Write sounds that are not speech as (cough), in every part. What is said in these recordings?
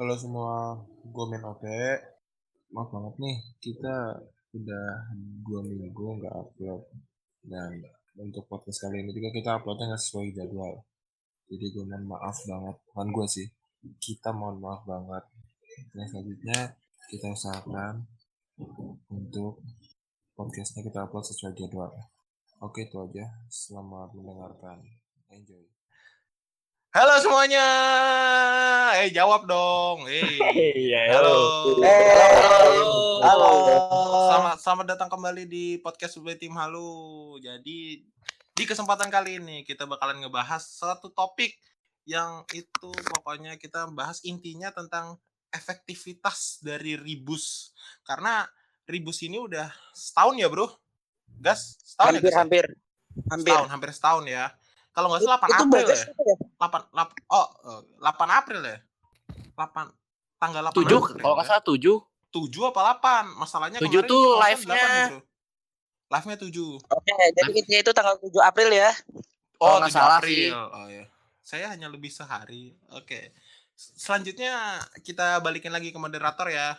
Halo semua, gue main OP. Maaf banget nih, kita udah dua minggu nggak upload. Dan untuk podcast kali ini juga kita uploadnya nggak sesuai jadwal. Jadi gue mohon maaf banget, bukan gue sih. Kita mohon maaf banget. Nah selanjutnya kita usahakan untuk podcastnya kita upload sesuai jadwal. Oke itu aja, selamat mendengarkan. Enjoy. Halo semuanya. Eh jawab dong. Eh. Iya, Halo. Eh, Halo. Selamat selamat datang kembali di podcast Subway Tim Halu. Jadi di kesempatan kali ini kita bakalan ngebahas satu topik yang itu pokoknya kita bahas intinya tentang efektivitas dari Ribus. Karena Ribus ini udah setahun ya, Bro? Gas, setahun ya, hampir Gas, ya? hampir hampir Setahun, hampir setahun ya. Kalau nggak salah 8 itu April ya. apa ya 8, 8 oh eh, 8 April ya? 8 tanggal 8 tujuh April. kalau ya. nggak salah tujuh. 7 apa 8 masalahnya Tujuh kemarin tuh live-nya. 8 gitu. live-nya 7 oke jadi intinya itu tanggal 7 April ya? Oh Kalau nggak 7 salah April. sih. oh ya saya hanya lebih sehari. Oke. S- selanjutnya kita balikin lagi ke moderator ya.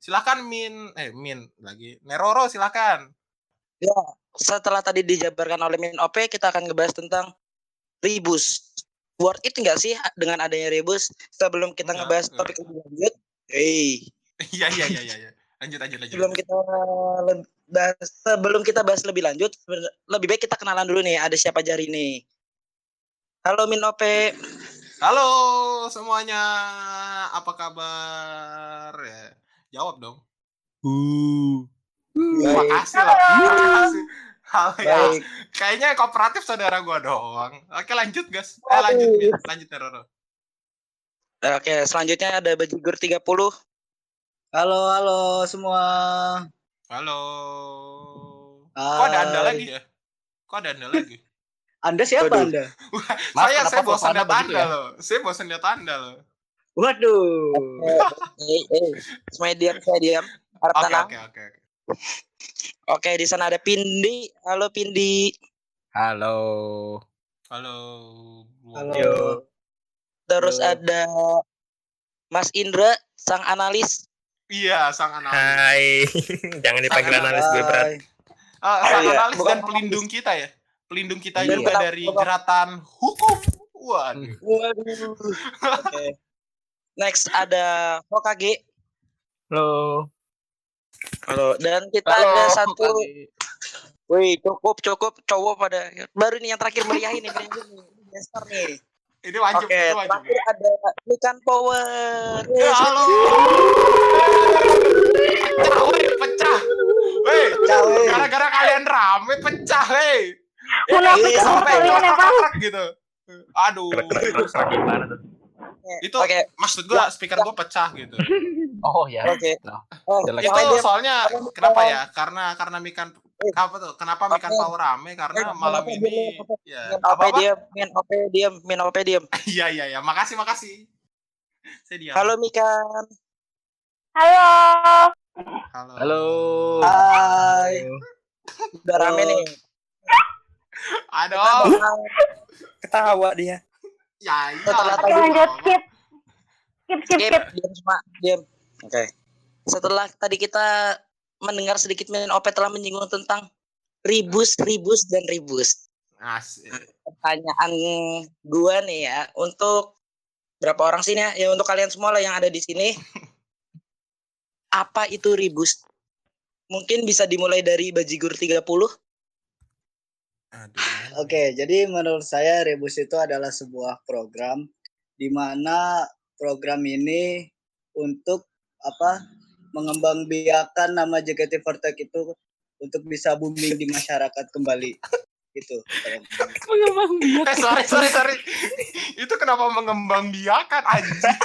Silakan Min eh Min lagi. Neroro silakan. Setelah tadi dijabarkan oleh Min OP kita akan ngebahas tentang Ribus worth it nggak sih dengan adanya Ribus sebelum kita Enggak, ngebahas enggak. topik lebih lanjut hey. Iya iya iya iya iya. lanjut lanjut lanjut sebelum kita le- bahas, sebelum kita bahas lebih lanjut lebih baik kita kenalan dulu nih ada siapa aja hari ini halo Min OP halo semuanya apa kabar? Ya jawab dong. Makasih loh. Makasih. Halo ya. baik Kayaknya kooperatif saudara gua doang. Oke lanjut guys. Eh lanjut Min. lanjut Roro. oke selanjutnya ada Bajigur 30 Halo, halo semua. Halo. Kok ada anda Hai. lagi ya? Kok ada anda lagi? Anda siapa Waduh. Anda? Maaf, saya saya bosan lihat anda ya? loh. Saya bosan lihat anda loh. Waduh. (laughs) eh eh semuanya diam saya diam harap Oke tenang oke oke. oke. Oke, di sana ada Pindi. Halo Pindi. halo Halo. Halo. Terus Halo. ada Mas Indra, sang analis. Iya sang analis. hai (laughs) jangan dipanggil Sangat analis gue berat. Ah, sang iya. analis Bukan dan pelindung kita ya. Pelindung kita Iya, juga dari jeratan hukum. Waduh. Waduh. Oke. Next ada Hokage. halo Halo. Dan kita ada satu. Wih, cukup cukup cowok pada baru nih yang terakhir meriah ini ini. Ini Gestar nih. Ini wajib, Oke, ini wajib. terakhir ada Mikan Power. Ya, halo. Pecah, weh, pecah. Weh, gara-gara kalian rame pecah, weh. Mulai Ini pecah sampai ya, kakak gitu. Aduh. gimana tuh Itu Oke, maksud gua speaker gua pecah gitu. Oh ya oke. Loh, Oh, jelek. yang Itu dia- soalnya apa- kenapa ya? Karena karena mikan Eh. apa tuh? Kenapa mikan Oke. power rame? Karena Eh, malam apa ini dulu? ya apa apa? diam, Min OP diam, Min OP diam. Iya iya iya. Makasih makasih. Saya diam. Halo Mikan. Halo. Halo. halo Hai. Udah rame nih. (laughs) Aduh. Ketawa dia. Ya iya. Lanjut skip. Skip skip Skip, diam diam. Oke. Setelah tadi kita mendengar sedikit Min OP telah menyinggung tentang ribus, ribus dan ribus. Asik. Pertanyaan gua nih ya, untuk berapa orang sini ya? Ya untuk kalian semua lah yang ada di sini. Apa itu ribus? Mungkin bisa dimulai dari Bajigur 30. Aduh. Oke, jadi menurut saya Rebus itu adalah sebuah program di mana program ini untuk apa? mengembangbiakan nama JKT48 itu untuk bisa booming di masyarakat kembali. Gitu. (laughs) mengembang biak Eh sorry sorry sorry. Itu kenapa mengembang biakan anjing? (laughs)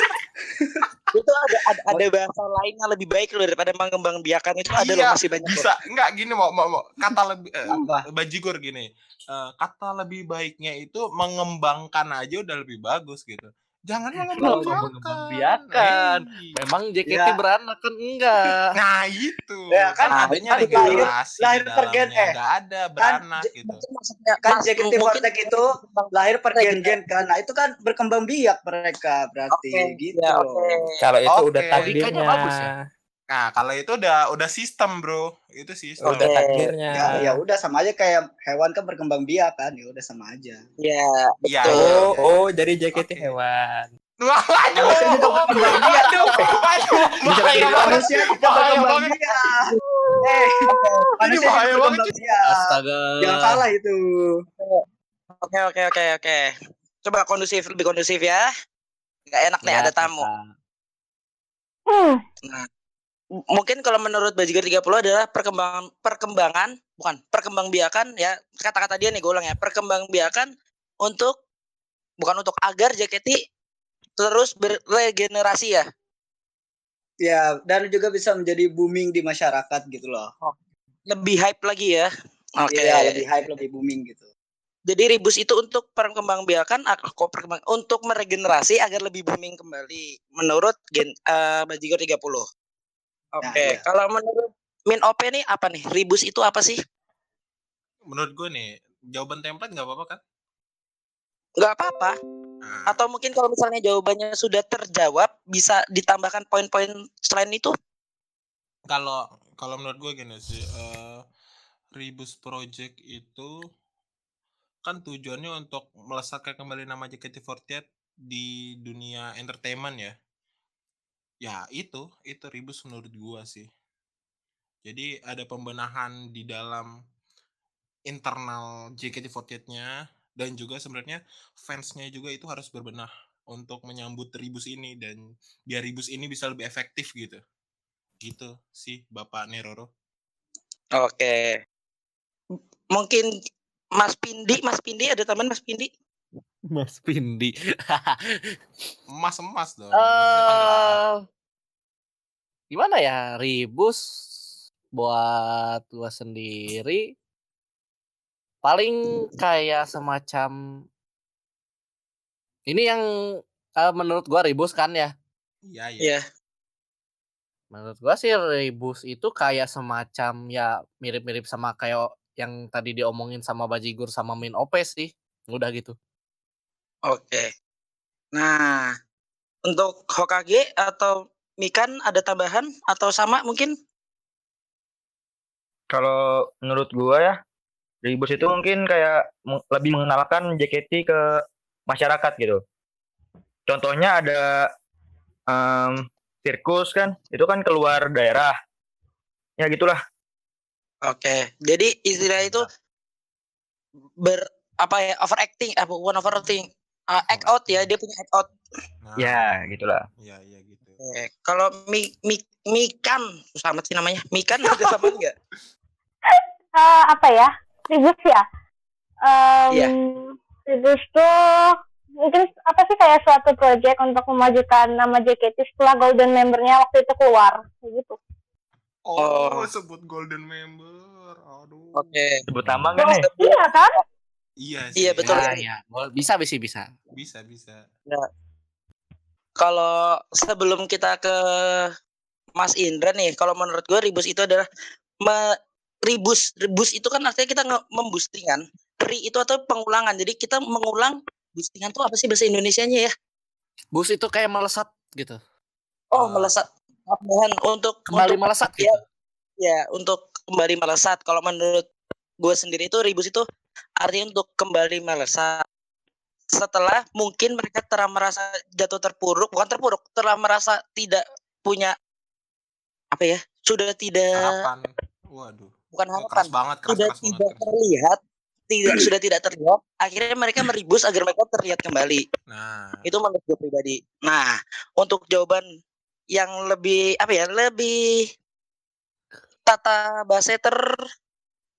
itu ada ada, ada bahasa lain yang lebih baik loh daripada mengembang biakan itu ada loh Iya, masih banyak loh. Bisa enggak gini mau mau, mau. kata lebih Apa? bajigur gini. Eh, kata lebih baiknya itu mengembangkan aja udah lebih bagus gitu. Jangan mengembangbiakan? Eh, Memang JKT Ya. beranak kan enggak. (laughs) Nah itu Ya, kan adanya lahir- regenerasi lahir di per gen, eh. nggak ada Kan beranak J- gitu. Maksudnya kan Mas, JKT48 mungkin itu lahir per gen-gen kan. Nah, itu kan berkembang biak mereka berarti Oke, gitu ya, loh. oke. Kalau itu Oke. udah takdirnya. Logikanya bagus ya? Nah kalau itu udah udah sistem bro, itu sistem. Udah takdirnya. Ya, ya udah sama aja kayak hewan kan berkembang biak kan. Ya udah sama aja. Ya, Iya. betul. iya, Oh, iya. oh, jadi JKT Oke. hewan. Waduh, waduh, waduh, bahaya banget. Banget. Eh, banget. Astaga. Jangan salah itu. Oke, oke, oke, oke. Coba kondusif, lebih kondusif ya. Gak enak nih Ya, ada tamu. Kakak. Mungkin kalau menurut Bajigur 30 adalah perkembangan perkembangan bukan perkembangbiakan ya kata-kata dia nih gue ulang ya perkembangbiakan untuk bukan untuk agar JKT terus beregenerasi ya. Ya, dan juga bisa menjadi booming di masyarakat gitu loh. Lebih hype lagi ya. Oke. Iya, lebih hype, lebih booming gitu. Jadi ribus itu untuk perkembangbiakan ak- kok perkembang untuk meregenerasi agar lebih booming kembali menurut gen eh Bajigur 30. Oke, Nah, iya. kalau menurut Min OP nih apa nih? Ribus itu apa sih? Menurut gue nih, jawaban template nggak apa-apa kan? Nggak apa-apa. Nah, Atau mungkin kalau misalnya jawabannya sudah terjawab bisa ditambahkan poin-poin selain itu? kalau kalau menurut gue gini sih, eh Rebus Project itu kan tujuannya untuk melesatkan kembali nama JKT48 di dunia entertainment ya. Ya itu, itu Rebus menurut gua sih. Jadi ada pembenahan di dalam internal JKT48-nya dan juga sebenarnya fansnya juga itu harus berbenah untuk menyambut Rebus ini dan biar Rebus ini bisa lebih efektif gitu. Gitu sih Bapak Neroro. Oke. Mungkin Mas Pindi, Mas Pindi ada teman Mas Pindi? Mas Pindi. Emas-emas dong. Dia Tangerang. Eh gimana ya ribus buat gua sendiri paling kayak semacam ini yang eh, menurut gua ribus kan ya Iya, iya. Iya. menurut gua sih ribus itu kayak semacam ya mirip-mirip sama kayak yang tadi diomongin sama Bajigur sama Min OP sih udah gitu Oke. Nah, untuk Hokage atau Mikan ada tambahan atau sama mungkin? Kalau menurut gua ya, Ribus itu mungkin kayak lebih mengenalkan JKT ke masyarakat gitu. Contohnya ada em, sirkus kan, itu kan keluar daerah. Ya gitulah. Oke. Jadi istilah itu ber apa ya overacting apa bukan overacting Uh, act out ya dia punya act out Nah, Ya, gitulah. Iya, iya gitu. Oke, kalau mi, mi, Mikan, susah amat sih namanya. Mikan (laughs) ada sama enggak? Eh, apa ya? Ribus ya? Um, Iya. Ribus tuh mungkin apa sih kayak suatu project untuk memajukan nama JKT setelah golden membernya waktu itu keluar gitu. Oh, Oh. sebut golden member. Aduh. Oke. Sebut nama kan nih? Iya kan? Iya sih. Iya, betul. ya, ya. Bisa bisa bisa Bisa, bisa. Kalau sebelum kita ke Mas Indra nih, kalau menurut gue ribus itu adalah me, ribus, ribus itu kan artinya kita nge- memboostingan. Ri itu atau pengulangan. Jadi kita mengulang boostingan tuh apa sih bahasa Indonesianya ya? bus itu kayak melesat gitu Oh, Ah. melesat. Tambahan untuk kembali untuk melesat ya, gitu ya untuk kembali melesat. Kalau menurut gue sendiri itu ribus itu artinya untuk kembali melesat. Setelah mungkin mereka telah merasa jatuh terpuruk, bukan terpuruk, telah merasa tidak punya apa ya? Sudah tidak Harapan. Waduh. bukan harapan, keras banget, keras, sudah keras tidak banget. terlihat, tidak sudah tidak terlihat. Akhirnya mereka meribus agar mereka terlihat kembali. Nah, Itu menurut gue pribadi. Nah, untuk jawaban yang lebih apa ya? Lebih tata bahasa ter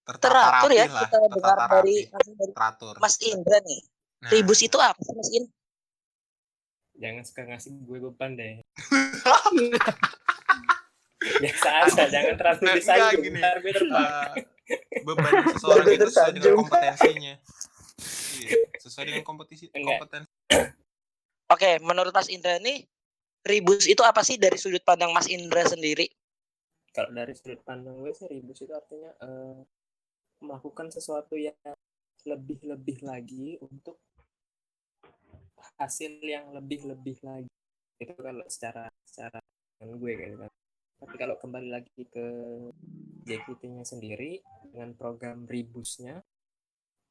teratur ya lah, kita dengar tertata dari rapi, langsung dari teratur. Mas Indra nih. Nah. Ribus itu apa sih Mas Indra? Jangan suka ngasih gue beban deh. (laughs) Biasa aja, jangan terlalu Nah, disanjung. gini. Ntar gue terbang. Eh, beban seseorang itu sesuai dengan kompetensinya. Iya, sesuai dengan kompetisi Enggak. kompetensi. (clears throat) Oke, menurut Mas Indra nih Ribus itu apa sih dari sudut pandang Mas Indra sendiri? Kalau dari sudut pandang gue sih ribus itu artinya eh, melakukan sesuatu yang lebih-lebih lagi untuk hasil yang lebih-lebih lagi. Itu kalau secara secara gue gitu kan. Tapi kalau kembali lagi ke JKT-nya sendiri dengan program ribusnya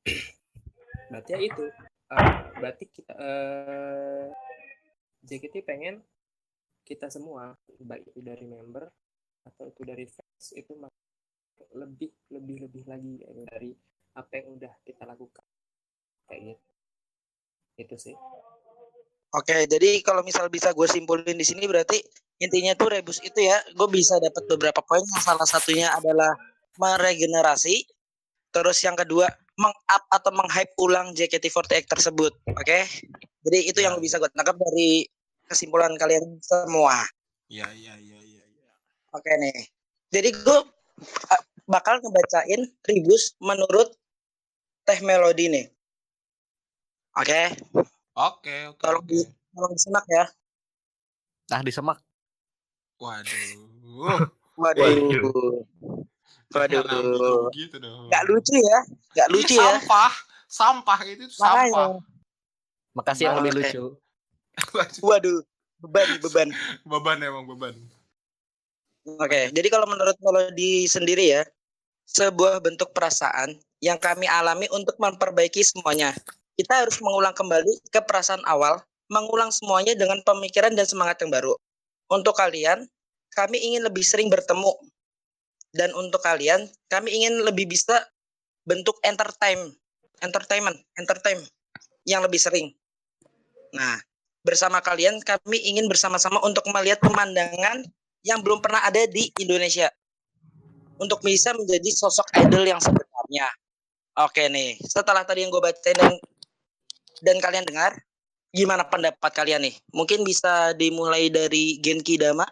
(clears throat) berarti ya itu eh, berarti kita eh, JKT pengen kita semua baik itu dari member atau itu dari fans itu lebih lebih lebih lagi kayak dari apa yang udah kita lakukan kayak gitu itu sih Oke, jadi kalau misal bisa gue simpulin di sini berarti intinya tuh rebus itu ya, gue bisa dapat beberapa poin. Yang salah satunya adalah meregenerasi, terus yang kedua meng-up atau meng-hype ulang JKT48 tersebut. Oke, jadi itu yang bisa gue tangkap dari kesimpulan kalian semua. Iya, iya, iya, iya. iya. Oke nih, jadi gue bakal ngebacain rebus menurut Teh Melody nih. Oke, Oke, oke. Tolong oke. di- tolong disimak ya. Nah disemak. Waduh. (laughs) Waduh. Waduh. ambigu gitu dong. Gak lucu ya, gak Ini lucu ya. Sampah, sampah itu tuh Makanya. sampah. Makasih yang lebih lucu. Waduh, beban beban. beban emang beban. Oke, jadi kalau menurut melodi sendiri ya, sebuah bentuk perasaan yang kami alami untuk memperbaiki semuanya. Kita harus mengulang kembali ke perasaan awal, mengulang semuanya dengan pemikiran dan semangat yang baru. Untuk kalian, kami ingin lebih sering bertemu. Dan untuk kalian, kami ingin lebih bisa bentuk entertain, entertainment, entertain yang lebih sering. Nah, bersama kalian kami ingin bersama-sama untuk melihat pemandangan yang belum pernah ada di Indonesia untuk bisa menjadi sosok idol yang sebenarnya. Oke nih, setelah tadi yang gue bacain dan dan kalian dengar, gimana pendapat kalian nih? Mungkin bisa dimulai dari Genki Dama.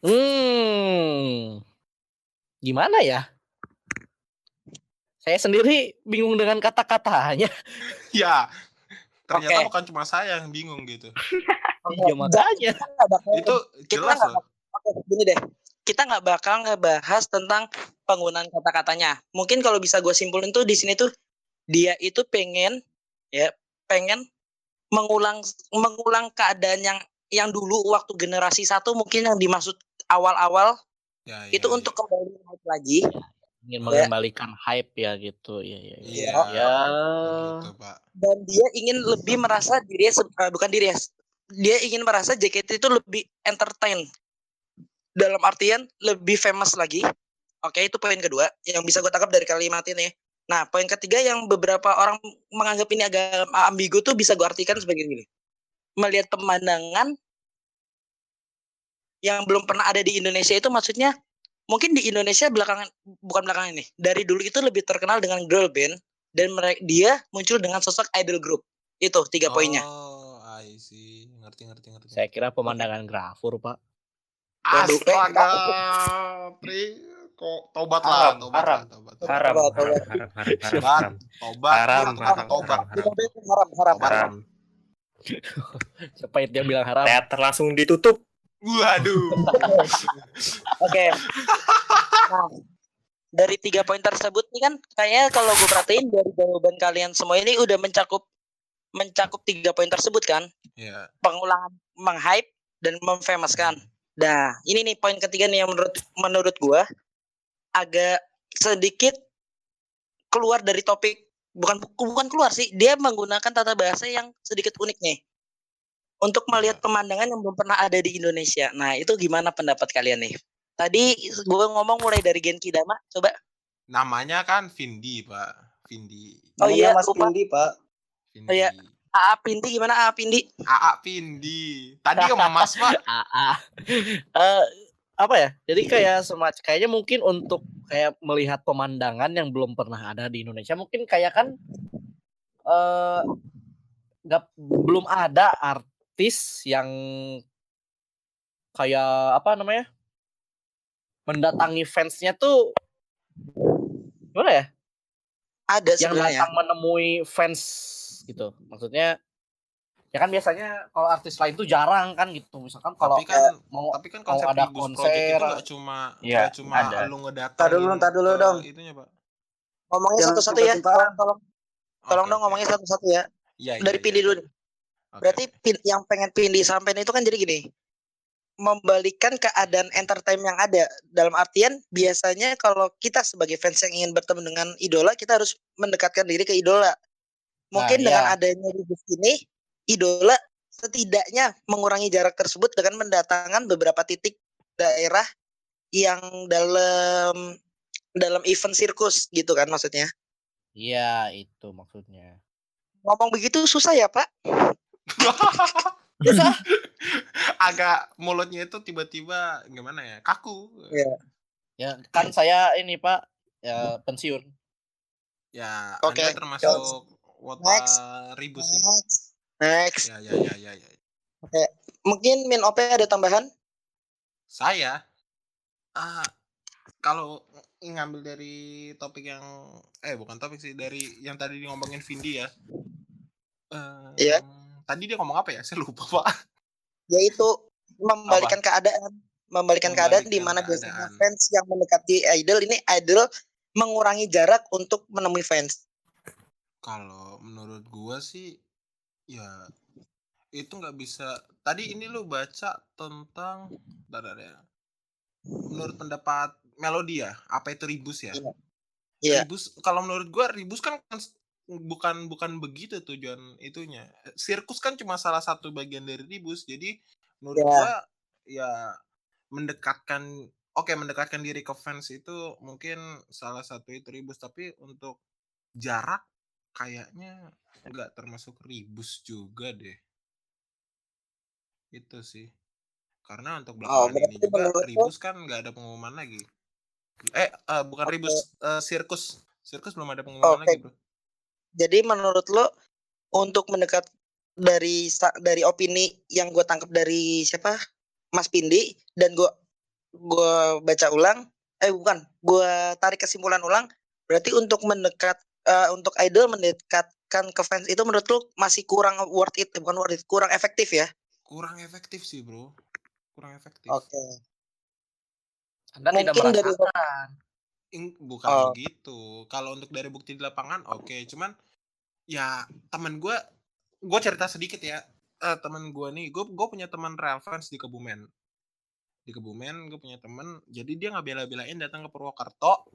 Hmm. Gimana ya? Saya sendiri bingung dengan kata-katanya. (laughs) Ya. Ternyata Oke. bukan cuma saya yang bingung gitu. (laughs) Iya makanya. Itu kita jelas loh. Gini deh. Kita nggak bakal ngebahas tentang penggunaan kata-katanya. Mungkin kalau bisa gue simpulin tuh di sini tuh dia itu pengen ya pengen mengulang mengulang keadaan yang yang dulu waktu generasi satu mungkin yang dimaksud awal-awal Ya, ya, itu ya. untuk kembali naik lagi. Ingin mengembalikan hype ya gitu. Ya ya. ya. Iya. Ya. Gitu, Pak. dan dia ingin lebih merasa diri bukan diri dia ingin merasa JKT itu lebih entertain dalam artian lebih famous lagi oke itu poin kedua yang bisa gue tangkap dari kalimat ini nah poin ketiga yang beberapa orang menganggap ini agak ambigu tuh bisa gue artikan sebagai gini melihat pemandangan yang belum pernah ada di Indonesia itu maksudnya mungkin di Indonesia belakangan bukan belakangan ini dari dulu itu lebih terkenal dengan girl band dan mereka dia muncul dengan sosok idol group itu tiga poinnya Oh, I see. Ngerti, ngerti, ngerti. Saya kira pemandangan grafur pak. Eh, Astaga, Pri, kok tobat lah, Haram, tobat haram. tobat. haram Coba, haram haram haram haram Tobat, haram tobat, Haram, tobat, haram, tobat. haram. Haram haram haram (laughs) haram Siapa itu yang bilang haram? teater langsung ditutup Waduh. (laughs) oke nah dari tiga poin tersebut nih kan kayaknya kalau gue perhatiin dari jawaban kalian semua ini udah mencakup mencakup tiga poin tersebut kan Ya, pengulangan meng-hype dan memfamouskan. Nah, ini nih poin ketiga nih yang menurut menurut gua agak sedikit keluar dari topik bukan bukan keluar sih, dia menggunakan tata bahasa yang sedikit unik nih. Untuk melihat pemandangan yang belum pernah ada di Indonesia. Nah, itu gimana pendapat kalian nih? Tadi gua ngomong mulai dari Genki Dama, coba. namanya kan Vindi, Pak. Vindi. Oh Namanya iya, Mas. Pindi, Pak. Vindi. Oh iya. AA Pindi gimana AA Pindi? AA Vindi. Tadi sama Mas, Pak. (laughs) Ah, ah. Eh, apa ya? Jadi kayak semacam kayaknya mungkin untuk kayak melihat pemandangan yang belum pernah ada di Indonesia mungkin kayak kan eh nggak belum ada artis yang kayak apa namanya mendatangi fansnya tuh gimana ya Ada yang sebenarnya. datang menemui fans gitu. Maksudnya ya kan biasanya kalau artis lain tuh jarang kan gitu. Misalkan kalau tapi kan mau tapi kan mau konsep ada konser. itu nggak cuma Iya, nggak cuma ada. lu ngedatangin Tar dulu, tar dulu dong. itunya pak Ngomongnya satu-satu ya. Tolong, tolong, tolong Oke, dong ngomongnya satu-satu ya. Iya, iya, Dari iya. Pindi dulu. nih. Oke, Berarti pin, yang pengen Pindi sampein itu kan jadi gini. Membalikan keadaan entertain yang ada. Dalam artian biasanya kalau kita sebagai fans yang ingin bertemu dengan idola, kita harus mendekatkan diri ke idola. Mungkin Nah, dengan iya. adanya ribut ini, idola setidaknya mengurangi jarak tersebut dengan mendatangkan beberapa titik daerah yang dalam dalam event sirkus gitu kan maksudnya. Iya, itu maksudnya. Ngomong begitu susah ya, Pak? (laughs) Susah. (laughs) agak mulutnya itu tiba-tiba gimana ya kaku Iya. Ya, kan saya ini, Pak, ya pensiun. ya Oke, anda termasuk wota Next. ribus sih Next. Next. ya ya ya ya, ya. Mungkin Min OP ada tambahan? saya ah kalau ng- ngambil dari topik yang eh bukan topik sih dari yang tadi di ngomongin Vindi ya Eh, Iya. tadi dia ngomong apa ya saya lupa pak Yaitu membalikan keadaan. Membalikan keadaan di Membalikan mana biasanya fans yang mendekati idol ini idol mengurangi jarak untuk menemui fans. Kalau menurut gua sih ya itu nggak bisa. Tadi ini lu baca tentang bentar ya. Menurut pendapat Melodi ya, apa itu ribus ya? Iya. Iya. Ribus kalau menurut gua ribus kan kan- bukan bukan begitu tujuan itunya. Sirkus kan cuma salah satu bagian dari ribus. Jadi menurut Ya. gua ya mendekatkan oke mendekatkan diri ke fans itu mungkin salah satu itu ribus tapi untuk jarak kayaknya nggak termasuk ribus juga deh. Itu sih. Karena untuk Oh, belakangan ini berarti juga ribus kan nggak ada pengumuman lagi. Eh eh, bukan ribus eh, sirkus. Sirkus belum ada pengumuman Oke. lagi bro. Jadi menurut lo untuk mendekat dari dari opini yang gue tangkap dari siapa? Mas Pindi dan gue gua baca ulang eh bukan gue tarik kesimpulan ulang berarti untuk mendekat eh, untuk idol mendekatkan ke fans itu menurut lo masih kurang worth it bukan worth it kurang efektif ya? Kurang efektif sih bro. Kurang efektif. Oke. Anda tidak Mungkin dari- merasakan. Ing- bukan Oh. begitu. Kalau untuk dari bukti di lapangan oke. Cuman ya teman gue gue cerita sedikit ya. Eh teman gue nih gue gue punya teman real fans di Kebumen. Di Kebumen gue punya teman jadi dia nggak bela-belain datang ke Purwokerto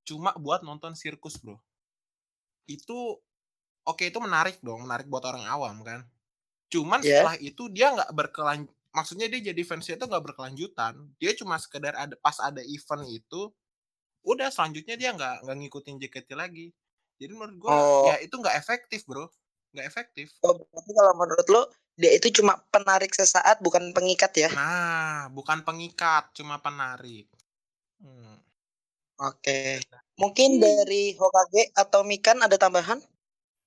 cuma buat nonton sirkus bro itu oke itu menarik dong menarik buat orang awam kan cuman Iya. setelah itu dia nggak berkelan maksudnya dia jadi fansnya itu nggak berkelanjutan dia cuma sekedar ada pas ada event itu udah selanjutnya dia nggak nggak ngikutin JKT lagi jadi menurut gua Oh. ya itu nggak efektif bro nggak efektif Oh, berarti kalau menurut lo dia itu cuma penarik sesaat bukan pengikat ya nah bukan pengikat cuma penarik Hmm. Oke. Mungkin dari Hokage atau Mikan ada tambahan?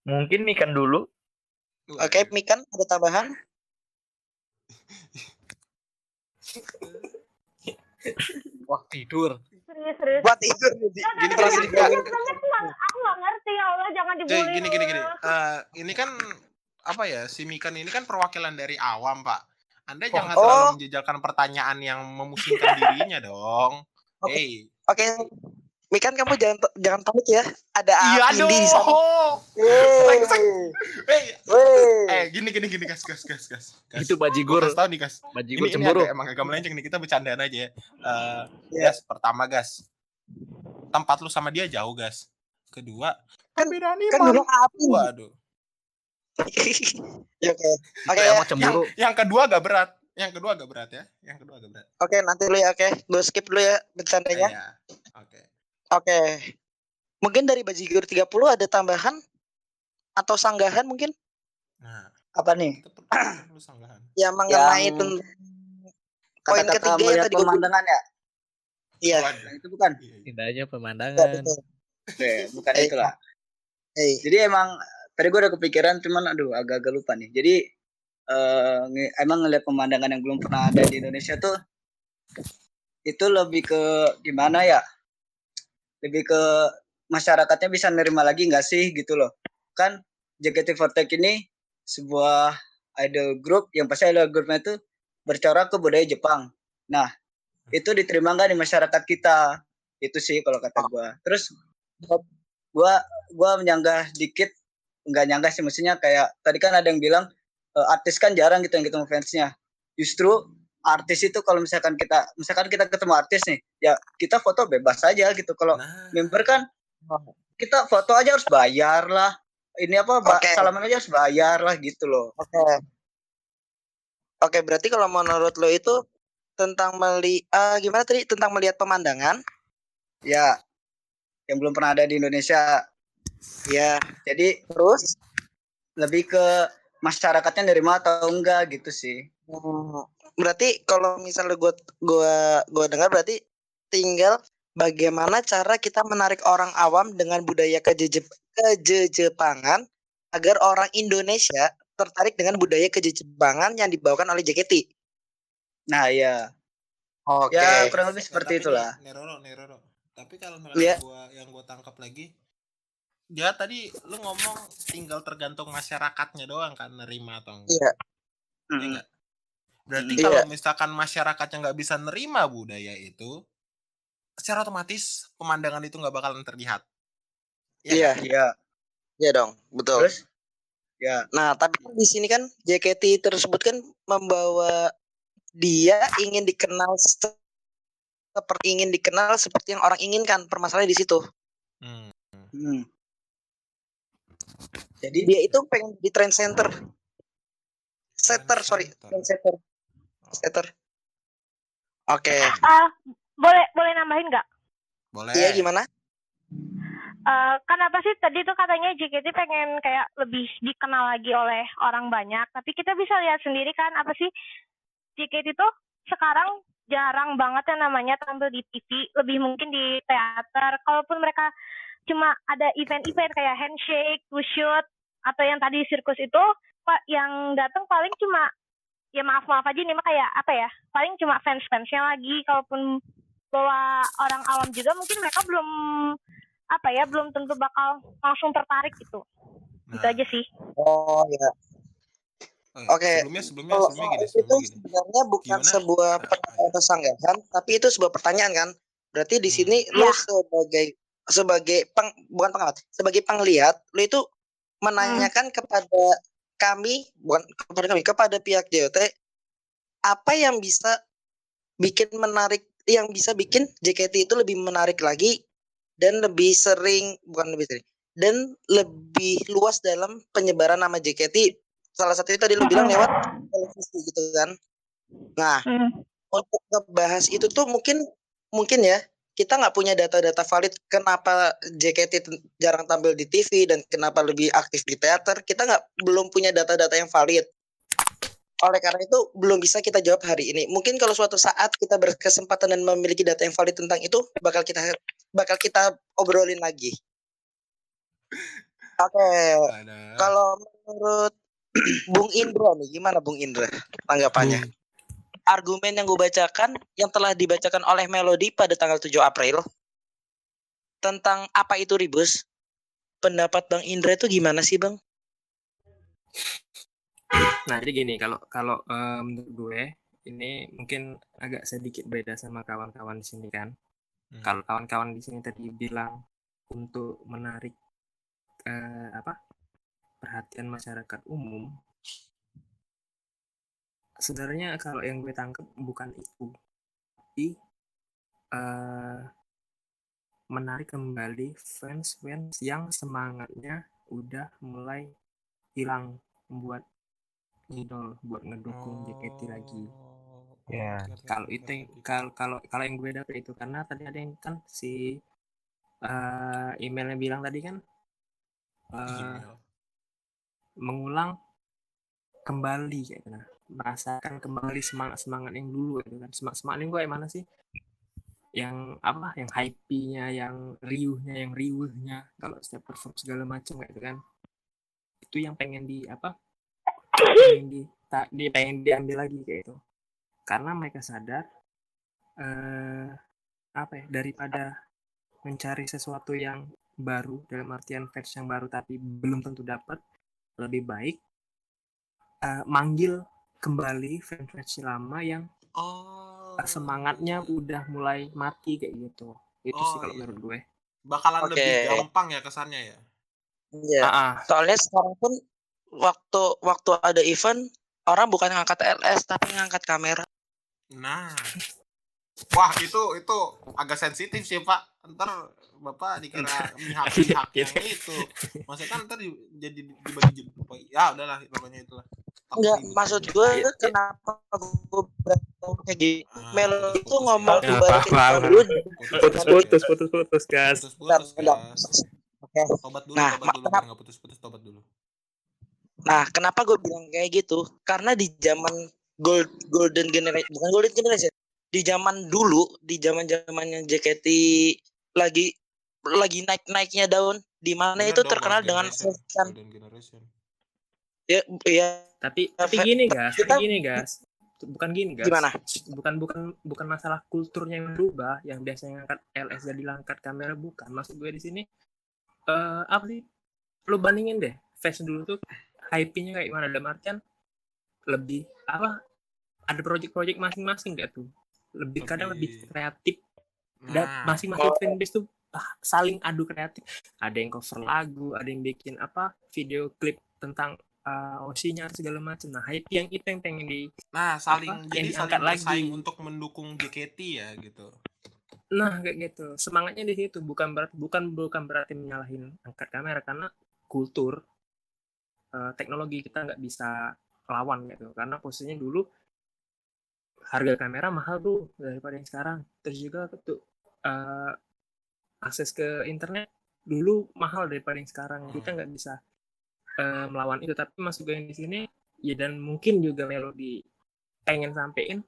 Mungkin Mikan dulu. Oke, Mikan ada tambahan? (laughs) Wah, tidur. Serius, serius. Buat tidur. gini gini gini Aku nggak ngerti ya Allah jangan dibully. gini gini gini Allah. Eh, ini kan apa ya si Mikan ini kan perwakilan dari awam pak anda jangan Oh. selalu menjejalkan pertanyaan yang memusingkan dirinya dong Oke. hey Oke. Mikan kamu jangan jangan panik ya. Ada iya api di sana. Wey. Wey. eh gini gini gini gas gas gas gas gas Itu bajigur, tau nih gas bajigur ini, ini cemburu. agak, emang agak melenceng nih kita bercandaan aja ya. Eh, Iya. gas pertama gas tempat lu sama dia jauh gas kedua Kan- perbedaan Kan iman bilang api. waduh (laughs) Ya, Oke. Oke Itu ya. emang cemburu. yang kedua agak berat yang kedua agak berat ya yang kedua agak berat Oke, nanti dulu ya. Oke. Gue skip dulu ya bercandanya. Iya. oke Oke. Mungkin dari Bajigur 30 ada tambahan atau sanggahan mungkin? nah Apa nih? itu perlu sanggahan (clears throat) Yang mengenai Yang tentang poin ketiga yang tadi pemandangan ya? Iya. Nah, itu bukan. Iya, iya. Indahnya pemandangan. betul. Oke, bukan Eh, itulah. Eh, Jadi emang tadi gue udah kepikiran cuman aduh agak-agak lupa nih. Jadi eh, nge- emang ngeliat pemandangan yang belum pernah ada di Indonesia tuh itu lebih ke gimana ya? Lebih ke masyarakatnya bisa nerima lagi nggak sih gitu loh. Kan JKT48 ini sebuah idol group yang pasti idol groupnya itu bercorak ke budaya Jepang. Nah, itu diterima nggak di masyarakat kita? Itu sih kalau kata gua. Terus gua gua menyanggah dikit nggak nyanggah sih maksudnya kayak tadi kan ada yang bilang eh, artis kan jarang gitu yang ketemu fansnya. Justru artis itu kalau misalkan kita misalkan kita ketemu artis nih, ya kita foto bebas aja gitu. Kalau Nah, member kan kita foto aja harus bayar lah. Ini apa ba- Oke. salaman aja harus bayar lah gitu loh. Oke. Oke, berarti kalau menurut lo itu tentang meli eh, gimana tadi tentang melihat pemandangan? Ya, yang belum pernah ada di Indonesia. Ya, Jadi terus lebih ke masyarakatnya nerima atau enggak gitu sih. Hmm, berarti kalau misalnya gua gua gua dengar berarti tinggal bagaimana cara kita menarik orang awam dengan budaya kejeje kejejepangan agar orang Indonesia tertarik dengan budaya kejejepangan yang dibawakan oleh JKT. Nah, ya. Oke. Ya, kurang lebih seperti tapi itulah. Neroro, Neroro. Tapi kalau Iya. misalnya gua yang gua tangkap lagi, dia tadi lu ngomong tinggal tergantung masyarakatnya doang kan nerima atau enggak. Iya. Iya Mm. Berarti Iya. kalau misalkan masyarakatnya nggak bisa nerima budaya itu, secara otomatis pemandangan itu nggak bakalan terlihat. Iya, Iya. iya dong, betul. Terus ya, Nah, tapi kan di sini kan JKT tersebut kan membawa dia ingin dikenal se- seperti ingin dikenal seperti yang orang inginkan. Permasalahannya di situ. Hmm. hmm. Jadi Dia itu pengen di trend center. Setter, sorry, trend setter. Setter. Oke. Ah, boleh boleh nambahin nggak? Boleh. Iya gimana? Eh, kan apa sih tadi tuh katanya JKT pengen kayak lebih dikenal lagi oleh orang banyak, tapi kita bisa lihat sendiri kan apa sih JKT itu sekarang jarang banget yang namanya tampil di TV, lebih mungkin di teater. Kalaupun mereka cuma ada event-event kayak handshake, to shoot, atau yang tadi sirkus itu, pak yang datang paling cuma ya maaf maaf aja nih mah kayak apa ya, paling cuma fans-fansnya lagi. Kalaupun bawa orang awam juga mungkin mereka belum apa ya belum tentu bakal langsung tertarik gitu Nah, itu aja sih Oh ya. Oke. Sebelumnya, sebelumnya, Kalau sebelumnya gini, itu sebelumnya gini. sebenarnya bukan Gimana? sebuah Ah, pertanyaan kesanggahan, tapi itu sebuah pertanyaan kan. Berarti di Hmm. sini lu Iya. sebagai sebagai peng, bukan pengamat, sebagai penglihat, lu itu menanyakan kepada kami, bukan kepada kami, kepada pihak JOT apa yang bisa bikin menarik, yang bisa bikin JKT itu lebih menarik lagi dan lebih sering, bukan lebih sering, dan lebih luas dalam penyebaran nama JKT. Salah satu itu tadi lu bilang lewat televisi gitu kan. Nah, Hmm. untuk ngebahas itu tuh mungkin mungkin ya kita nggak punya data-data valid kenapa JKT jarang tampil di TV dan kenapa lebih aktif di teater kita nggak belum punya data-data yang valid. Oleh karena itu belum bisa kita jawab hari ini. Mungkin kalau suatu saat kita berkesempatan dan memiliki data yang valid tentang itu bakal kita bakal kita obrolin lagi. (laughs) Oke Ada. kalau menurut (clears throat) Bung Indra nih gimana Bung Indra tanggapannya argumen yang gue bacakan yang telah dibacakan oleh Melody pada tanggal 7 April tentang apa itu ribus pendapat Bang Indra itu gimana sih Bang? Nah, jadi gini, kalau kalau eh, menurut gue ini mungkin agak sedikit beda sama kawan-kawan di sini kan. Hmm. Kalau kawan-kawan di sini tadi bilang untuk menarik eh, apa perhatian masyarakat umum, sebenarnya kalau yang gue tangkap bukan itu, tapi eh, menarik kembali fans-fans yang semangatnya udah mulai hilang buat idol buat ngedukung JKT lagi. Oh, Ya. ngerti, Kalau itu kalau kalau kalau yang gue dapet itu karena tadi ada yang kan si eh, emailnya bilang tadi kan eh, Email. mengulang kembali kayak gitu nah merasakan kembali semangat semangat yang dulu gitu kan. Semangat semangat yang gue mana sih? Yang apa? Yang hype-nya yang riuhnya yang riuhnya kalau setiap perform segala macam gitu kan. Itu yang pengen di apa? Pengen di tak di pengen diambil lagi kayak itu karena mereka sadar eh apa ya daripada mencari sesuatu yang baru dalam artian fans yang baru tapi belum tentu dapat lebih baik eh, manggil kembali fans-fans lama yang Oh. semangatnya udah mulai mati kayak gitu itu Oh, sih kalau iya. menurut gue Bakalan Oke. lebih gampang ya kesannya ya. Iya. Ah, ah. Soalnya sekarang pun waktu waktu ada event orang bukan ngangkat LS tapi ngangkat kamera. Nah. Wah, itu itu agak sensitif sih, Pak. Ntar Bapak dikira pihak-pihak yang (laughs) itu. Maksudnya kan ntar di- jadi dibagi jadi ya udahlah pokoknya itulah. Enggak, ribut. maksud gue Iya. kenapa gue bilang kayak gitu. Ah, itu ngomong ya. Ya, dibalikin dulu. putus putus putus putus gas Putus, Bentar, putus, bentar. gas. Oke. Tobat dulu, Nah, tobat dulu, kenapa- biar nggak putus-putus, tobat dulu. Nah, kenapa gue bilang kayak gitu? Karena di zaman gold golden generation bukan golden generation, di zaman dulu, di zaman zamannya JKT lagi lagi naik naiknya daun, di mana itu terkenal Golden dengan Generation, fashion. Ya, ya. Tapi tapi gini gas. kita- tapi gini gas. Bukan gini gas. Gimana? bukan bukan bukan masalah kulturnya yang berubah yang biasanya ngangkat LS jadi angkat kamera bukan. Maksud gue di sini eh apa sih? Lu bandingin deh fashion dulu tuh hype-nya kayak gimana? Dalam artian lebih apa ada project-project masing-masing gak tuh. Lebih kadang lebih kreatif. Dan Nah, masing-masing fanbase tuh ah, saling adu kreatif. Ada yang cover lagu ada yang bikin apa video klip tentang uh, OC-nya segala macam. Nah hype yang itu yang pengen di nah saling apa, jadi saling lagi. untuk mendukung JKT ya gitu. nah kayak gitu. Semangatnya di situ. Bukan berarti bukan bukan berarti menyalahin angkat kamera karena kultur uh, teknologi kita nggak bisa lawan gitu. Karena posisinya dulu harga kamera mahal tuh daripada yang sekarang. Terus juga tuh uh, akses ke internet dulu mahal daripada yang sekarang. Kita nggak bisa uh, melawan itu. Tapi masuk yang di sini ya dan mungkin juga melodi pengen sampein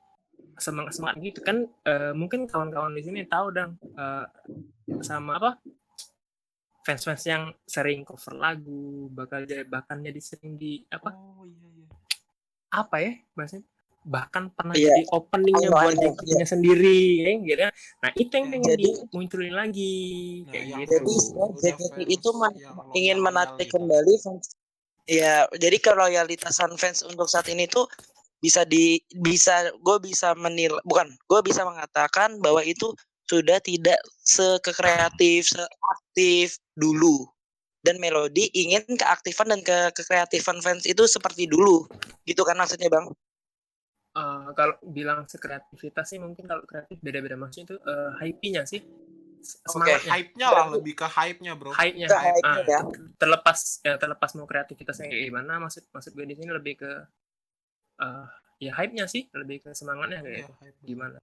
semangat semangat gitu kan. Eh, mungkin kawan-kawan di sini tahu dong eh, sama apa fans fans yang sering cover lagu bakal jadi bahkan jadi sering di apa? Oh iya iya. apa ya bahasanya bahkan pernah Iya. jadi openingnya buat ayo, JKT-nya sendiri ya gitu kan. nah itu yang pengen Jadi- dimunculin lagi Nah, kayak gitu Jadi JKT fans itu men- loyal- ingin menarik gitu. kembali fans. Ya, jadi keloyalitasan fans untuk saat ini tuh bisa di bisa gue bisa menilai bukan gue bisa mengatakan bahwa itu sudah tidak sekreatif seaktif dulu dan melodi ingin keaktifan dan ke kekreatifan fans itu seperti dulu gitu kan maksudnya bang Eh, kalau bilang sekreativitas sih mungkin kalau kreatif beda-beda maksudnya itu eh, hype-nya sih semangatnya Hype-nya lah lebih ke hype-nya, Bro. hype-nya hype. hype-nya Ah, ya. terlepas ya terlepas mau kreativitasnya kayak gimana maksud maksud gue di sini lebih ke eh ya hype-nya sih lebih ke semangatnya Iya, kayak hype. gimana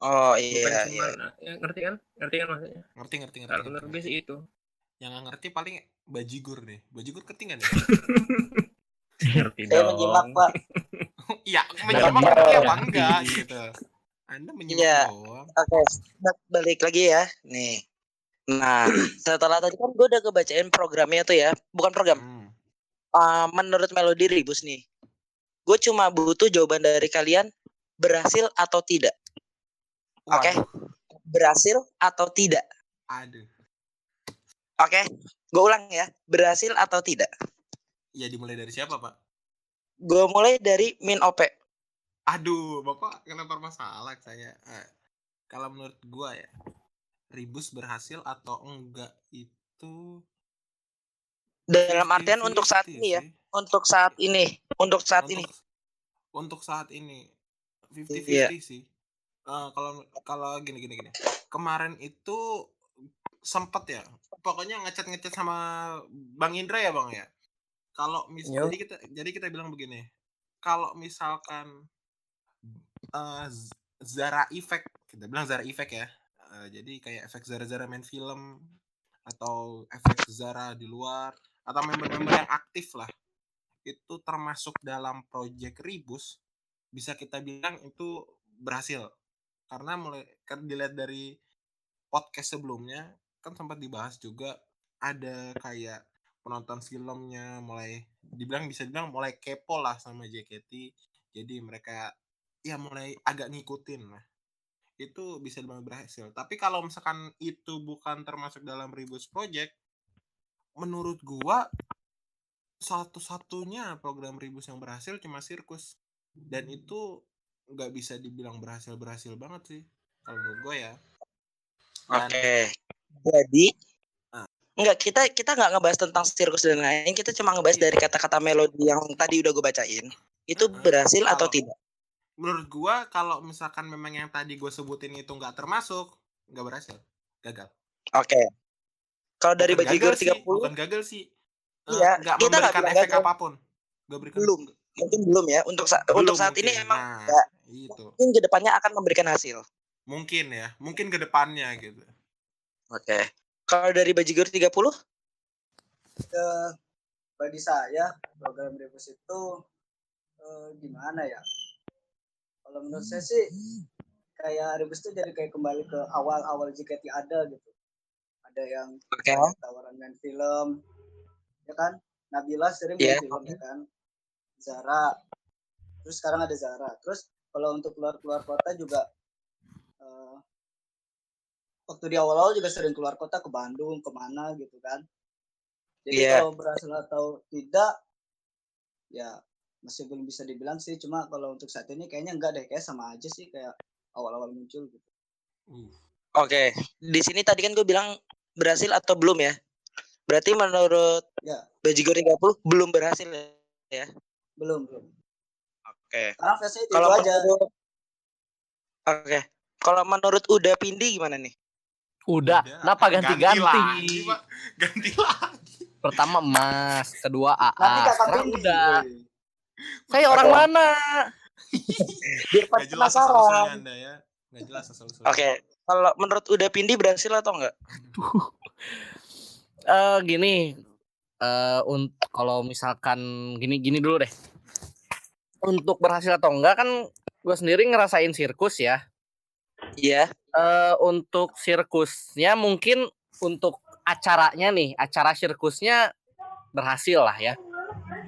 oh bukan iya iya ya, ngerti kan ngerti kan maksudnya Ngerti ngerti ngerti. kalau ngerti. menurut gue sih itu Yang nggak ngerti paling bajigur deh. Bajigur ngerti nggak nih? (laughs) ngerti saya menyimak pak (laughs) Iya, dia- ngerti apa enggak gitu. Anda menyimak Iya. doang. Oke, ba- balik lagi ya. Nih. Nah, (clears throat) setelah tadi kan gue udah kebacain programnya tuh ya. Bukan program. Hmm. Uh, menurut Melody Ribus nih. Gue cuma butuh jawaban dari kalian berhasil atau tidak. Oke. Waduh, Berhasil atau tidak. Aduh. Oke. Gue ulang ya. Berhasil atau tidak. Ya dimulai dari siapa, Pak? Gue mulai dari Min OP. Aduh, Bapak kenapa masalah saya? Eh, kalau menurut gua ya, Ribus berhasil atau enggak itu Dalam artian 50-50 untuk saat ini ya. Untuk saat ini. Untuk saat untuk, ini. Untuk saat ini 50-50 Iya. sih. Eh, kalau kalau gini gini gini. Kemarin itu sempet ya. Pokoknya ngechat-ngechat sama Bang Indra ya, Bang ya. Kalau mis Yo. jadi kita jadi kita bilang begini. Kalau misalkan Z- Zara Effect, kita bilang Zara Effect ya. Eh, jadi kayak efek Zara-Zara main film atau efek Zara di luar atau member-member yang aktif lah itu termasuk dalam project Ribus bisa kita bilang itu berhasil karena mulai kan dilihat dari podcast sebelumnya kan sempat dibahas juga ada kayak penonton filmnya mulai dibilang bisa dibilang mulai kepo lah sama JKT jadi mereka ya mulai agak ngikutin lah itu bisa dibilang berhasil tapi kalau misalkan itu bukan termasuk dalam Ribus Project menurut gua satu-satunya program Ribus yang berhasil cuma sirkus dan itu nggak bisa dibilang berhasil berhasil banget sih kalau menurut gue ya Oke. Jadi Ah. Enggak, kita kita nggak ngebahas tentang sirkus dan lain, kita cuma ngebahas dari kata-kata melodi yang tadi udah gue bacain. Itu berhasil atau kalau- tidak? menurut gua kalau misalkan memang yang tadi gue sebutin itu nggak termasuk nggak berhasil gagal Oke. Kalau dari Bukan gagal sih, 30 bukan gagal sih Eh, Iya, nggak kita nggak memberikan efek gagal. apa pun nggak berikan belum, mungkin belum ya. Untuk sa- belum untuk saat ini mungkin. emang nah, nggak. itu mungkin ke depannya akan memberikan hasil. mungkin ya mungkin ke depannya gitu Oke. Kalau dari Bajigur 30 ke bagi saya program Rebus itu eh, gimana ya? Kalau menurut saya sih kayak Rebus itu jadi kayak kembali ke awal-awal JKT ada gitu. Ada yang Oke. tawaran main film ya kan? Nabila sering Iya. main film ya kan? Zara. Terus sekarang ada Zara. Terus kalau untuk keluar keluar kota juga eh, waktu di awal-awal juga sering keluar kota ke Bandung ke mana gitu kan jadi Iya. kalau berhasil atau tidak ya masih belum bisa dibilang sih cuma kalau untuk saat ini kayaknya enggak deh kayak sama aja sih kayak awal-awal muncul gitu uh, Oke. Di sini tadi kan gue bilang berhasil atau belum ya? Berarti menurut ya Bajigur 30 belum berhasil ya? belum belum Oke. karena versi itu, Kalau itu aja menurut Oke. Kalau menurut Uda Pindi gimana nih? Udah, udah. kenapa ganti-ganti? lagi, Pak. ganti lagi Pertama emas, kedua nanti AA, pilih udah. Saya orang mana? (laughs) Biar penasaran. anda ya nggak jelas asal Oke. Kalau menurut Uda Pindi berhasil atau enggak? (laughs) Eh gini, eh untuk kalau misalkan gini gini dulu deh. Untuk berhasil atau enggak kan gue sendiri ngerasain sirkus ya. Iya. Eh untuk sirkusnya mungkin untuk acaranya nih, acara sirkusnya berhasil lah ya.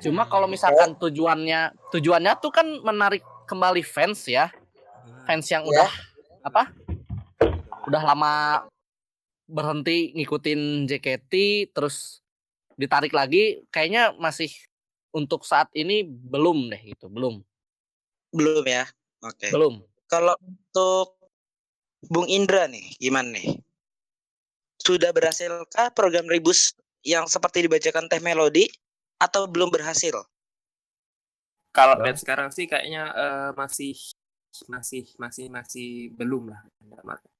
Cuma kalau misalkan tujuannya tujuannya tuh kan menarik kembali fans ya, fans yang Ya. udah apa? Udah lama berhenti ngikutin JKT terus ditarik lagi kayaknya masih untuk saat ini belum deh gitu, belum. Belum ya. Oke. Belum. Kalau untuk Bung Indra nih, gimana nih? Sudah berhasilkah program Ribus yang seperti dibacakan Teh Melodi atau belum berhasil? Kalau update sekarang sih kayaknya eh, masih masih masih masih belum lah.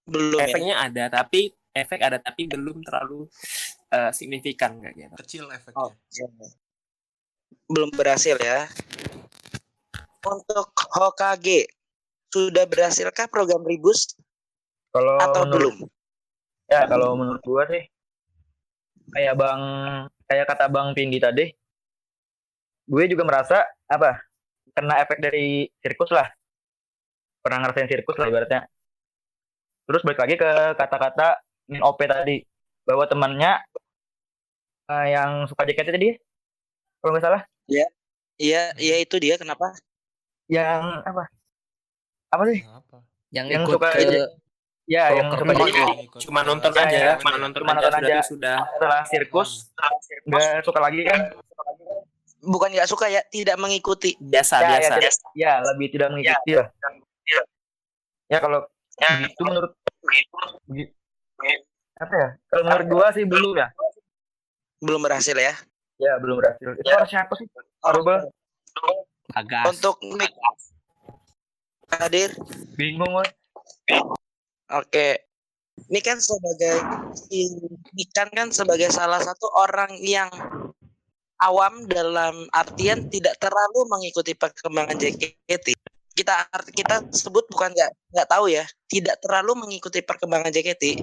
Belum ya. Efeknya ada tapi efek ada tapi belum terlalu eh, signifikan kayak gitu. kecil efeknya Oh, belum berhasil ya. Untuk Hokage sudah berhasilkah program Ribus Kalau atau menurut belum? ya kalau menurut gua sih kayak bang kayak kata bang Pindi tadi, gue juga merasa apa kena efek dari sirkus lah, pernah ngerasain sirkus lah ibaratnya. Terus balik lagi ke kata-kata min OP tadi bahwa temannya eh, yang suka JKT tadi, kalau nggak salah, Iya, iya itu dia kenapa? yang apa? Apa sih? apa Yang, Yang ikut suka ke aja- Ya, Kalau yang ke suka rumah JKT Ikut Cuma nonton Ya, aja, ya, cuma nonton cuma aja nonton sudah aja. sudah. setelah sirkus nggak suka lagi kan? Bukan nggak suka ya, tidak mengikuti. Biasa Ya, ya, biasa. tidak, ya lebih tidak mengikuti lah. Ya kalau gitu menurut begi- apa ya? Kalau menurut gua sih belum ya. Belum berhasil ya. Ya belum berhasil. Itu harusnya apa sih? Arubel Bagas. Untuk Mik hadir. bingung woy. Oke. Ini kan sebagai Ikan kan sebagai salah satu orang yang awam dalam artian tidak terlalu mengikuti perkembangan JKT. Kita kita sebut bukan nggak nggak tahu ya, tidak terlalu mengikuti perkembangan JKT.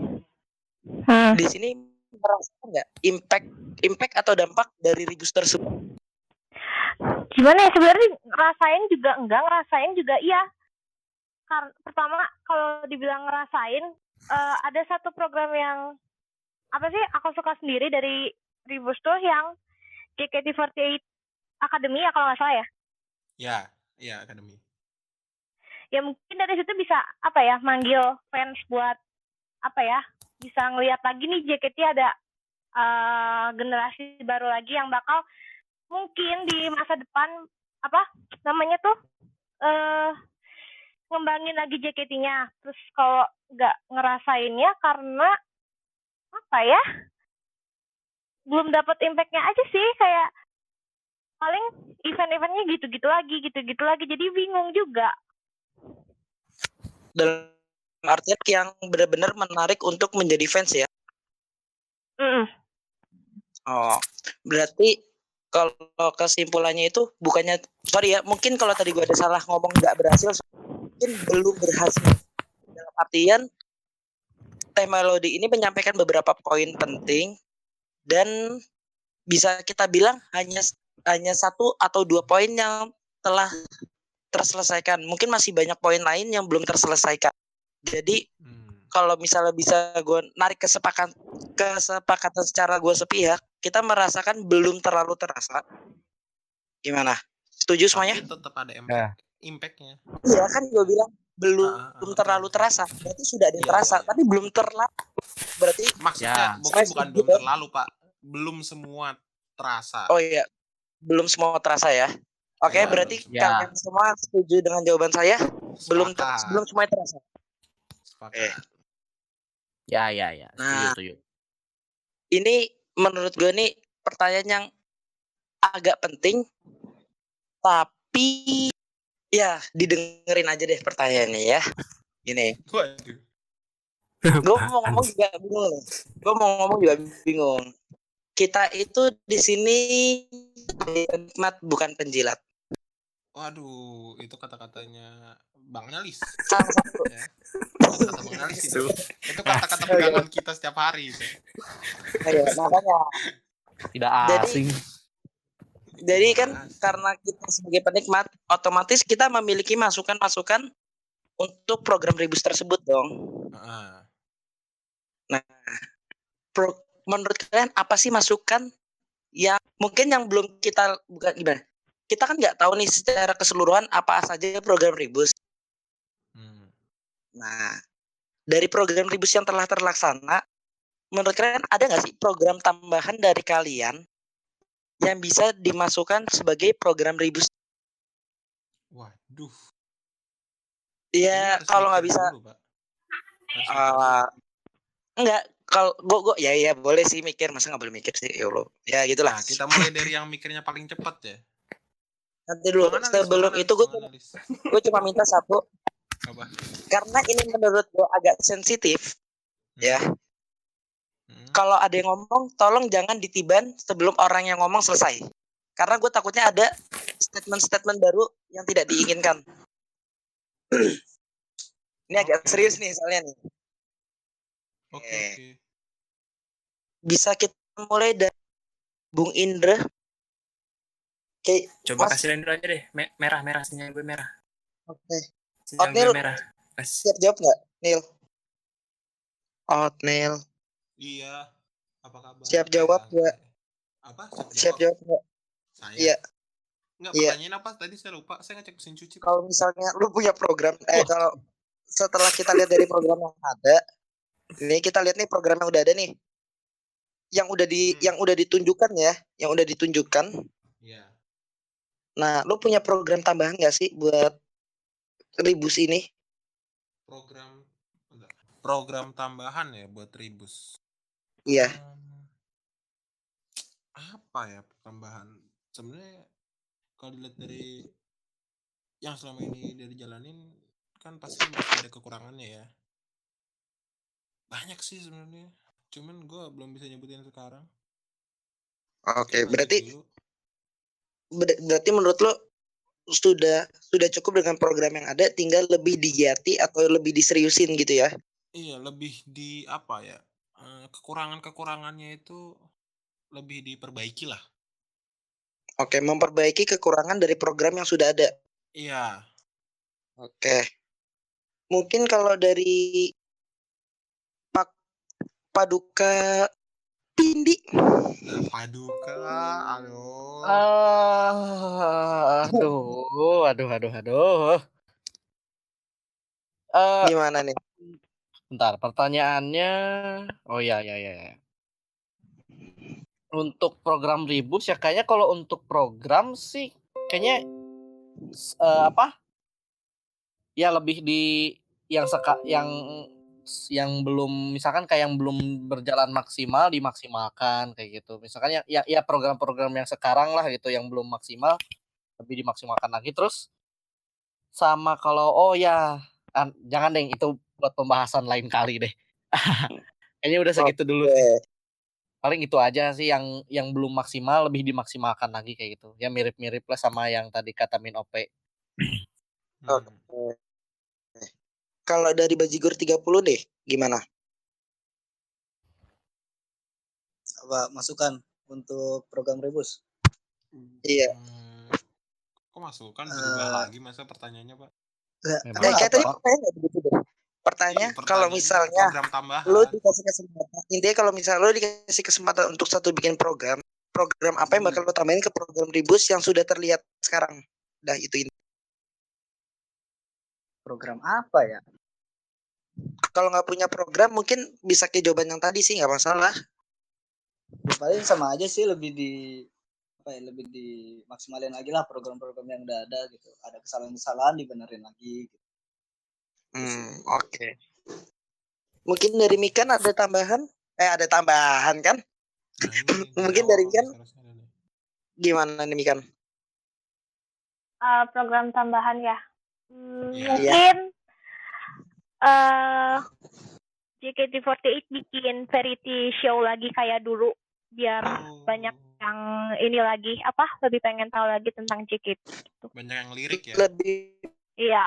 Hmm. Di sini merasa nggak impact impact atau dampak dari ribus tersebut? gimana ya sebenarnya ngerasain juga enggak ngerasain juga iya Kar pertama kalau dibilang ngerasain eh, ada satu program yang apa sih aku suka sendiri dari Ribus tuh yang JKT48 Academy ya kalau nggak salah ya? Ya ya akademi ya mungkin dari situ bisa apa ya manggil fans buat apa ya bisa ngelihat lagi nih JKT ada eh, generasi baru lagi yang bakal mungkin di masa depan apa namanya tuh eh ngembangin lagi JKT-nya. Terus kalau nggak ngerasainnya karena apa ya? Belum dapat impact-nya aja sih kayak paling event-eventnya gitu-gitu lagi, gitu-gitu lagi. Jadi bingung juga. dalam artian yang benar-benar menarik untuk menjadi fans ya. Mm-mm. Oh, berarti kalau kesimpulannya itu bukannya sorry ya, mungkin kalau tadi gua ada salah ngomong nggak berhasil, mungkin belum berhasil. Dalam artian teh melodi ini menyampaikan beberapa poin penting dan bisa kita bilang hanya hanya satu atau dua poin yang telah terselesaikan. Mungkin masih banyak poin lain yang belum terselesaikan. Jadi Hmm. kalau misalnya bisa gue narik kesepakatan kesepakatan secara gue sepihak, kita merasakan belum terlalu terasa. Gimana? Setuju semuanya? Tapi tetap ada Nah. Impact, impact-nya. Iya kan gue bilang belum ah, belum terlalu terasa. Berarti sudah ada yang Iya, terasa, iya. tapi belum terlalu. Berarti Maksudnya Ya. bukan bukan setuju belum ya. terlalu, Pak. Belum semua terasa. oh iya, belum semua terasa ya. Oke, Ya, berarti Ya. kalian semua setuju dengan jawaban saya? Belum ter- Sepakat. belum semuanya terasa. Sepakat. Ya, ya, ya. Setuju, Nah. setuju. Ini menurut gue nih pertanyaan yang agak penting, tapi ya didengerin aja deh pertanyaannya ya. Gini, Waduh. gue mau ngomong juga bingung. Gue mau ngomong juga bingung. Kita itu di sini penikmat bukan penjilat. Waduh, itu kata-katanya Bang Nalis. Salah satu. Ya. Kata-kata Bang Nalis itu. Itu kata-kata pegangan kita setiap hari. itu. Iya, makanya. Tidak asing. Jadi kan Mas. karena kita sebagai penikmat, otomatis kita memiliki masukan-masukan untuk program Rebus tersebut dong. Heeh. Pro- menurut kalian apa sih masukan yang mungkin yang belum kita bukan gimana? Kita kan nggak tahu nih secara keseluruhan apa saja program Rebus. Hmm. Nah, dari program Rebus yang telah terlaksana, menurut kalian ada nggak sih program tambahan dari kalian yang bisa dimasukkan sebagai program Rebus? Waduh. Ya, harus kalau nggak bisa, dulu, eh dulu. enggak. Kalau gua, gua ya ya boleh sih mikir, masa nggak boleh mikir sih, ya Allah. Ya gitulah. Nah, kita mulai dari yang mikirnya paling cepat ya. Nanti dulu Analis, sebelum Bang itu gue Analis, Analis. gue cuma minta satu Apa? karena ini menurut gue agak sensitif ya. Hmm. Kalau ada yang ngomong, tolong jangan ditiban sebelum orang yang ngomong selesai. Karena gue takutnya ada statement-statement baru yang tidak diinginkan. ini agak Oke. serius nih soalnya nih. Oke, Eh. oke. Bisa kita mulai dari Bung Indra. Oke, Coba Mas. kasih Rendro aja deh. Me- merah, merah sinyal gue merah. oke. Sinyal Otnil. gue merah. Pas. Siap jawab nggak, Nil? Otnil. Iya. Apa kabar? Siap jawab nggak? Apa? Siap, Siap jawab. nggak? Saya. Iya. Enggak, Iya. pertanyaan apa? Tadi saya lupa. Saya ngecek mesin cuci. Kalau misalnya lu punya program, eh kalau setelah kita lihat dari program yang ada, ini kita lihat nih program yang udah ada nih, yang udah di, Hmm. yang udah ditunjukkan ya, yang udah ditunjukkan. Iya. Nah, lu punya program tambahan nggak sih buat Ribus ini? Program enggak. Program tambahan ya buat Ribus. Iya. Apa ya tambahan? Sebenarnya kalau dilihat dari yang selama ini dari jalanin kan pasti masih ada kekurangannya ya. Banyak sih sebenarnya. Cuman gue belum bisa nyebutin sekarang. Oke, Lanjut berarti dulu. ber- berarti menurut lo sudah sudah cukup dengan program yang ada, tinggal lebih digiati atau lebih diseriusin gitu ya? Iya, lebih di apa ya? Eh, Kekurangan-kekurangannya itu lebih diperbaiki lah. Oke, memperbaiki kekurangan dari program yang sudah ada. Iya. Oke. Mungkin kalau dari Pak Paduka Pindi. Nah, Paduka, aduh. Ah, aduh, aduh, aduh, aduh. Eh, Gimana nih? Bentar, pertanyaannya. Oh ya, ya, ya. ya. untuk program Ribus ya kayaknya kalau untuk program sih kayaknya eh, apa? Ya lebih di yang seka yang yang belum misalkan kayak yang belum berjalan maksimal dimaksimalkan kayak gitu. Misalkan ya ya, ya program-program yang sekarang lah gitu yang belum maksimal lebih dimaksimalkan lagi terus sama kalau oh ya an- jangan deh itu buat pembahasan lain kali deh. (laughs) Kayaknya udah segitu dulu sih. Paling itu aja sih yang yang belum maksimal lebih dimaksimalkan lagi kayak gitu. Ya mirip-mirip lah sama yang tadi kata Min OP. (clears throat) Hmm. Kalau dari Bajigur 30 deh, gimana? Apa masukan untuk program rebus? Iya. Hmm. Kok masukan berubah Eh. lagi masa pertanyaannya, Pak? Pertanyaan begitu deh. Pertanyaan kalau misalnya lo dikasih kesempatan, intinya kalau misalnya lo dikasih kesempatan untuk satu bikin program, program apa yang bakal lo tambahin ke program Ribus yang sudah terlihat sekarang? Dah itu inti. Program apa ya? Kalau nggak punya program mungkin bisa ke jawaban yang tadi sih nggak masalah. Ya, paling sama aja sih lebih di apa ya lebih dimaksimalin lagi lah program-program yang udah ada gitu. Ada kesalahan-kesalahan dibenerin lagi. Gitu. Hmm, oke. Mungkin dari Mikan ada tambahan? Eh ada tambahan kan? Nah, (laughs) Mungkin dari Mikan nih. gimana nih Mikan? Eh, program tambahan ya. Hmm, Iya. Mungkin eh JKT48 bikin variety show lagi kayak dulu biar Oh, banyak yang ini lagi apa lebih pengen tahu lagi tentang JKT. banyak yang lirik ya. Lebih Iya.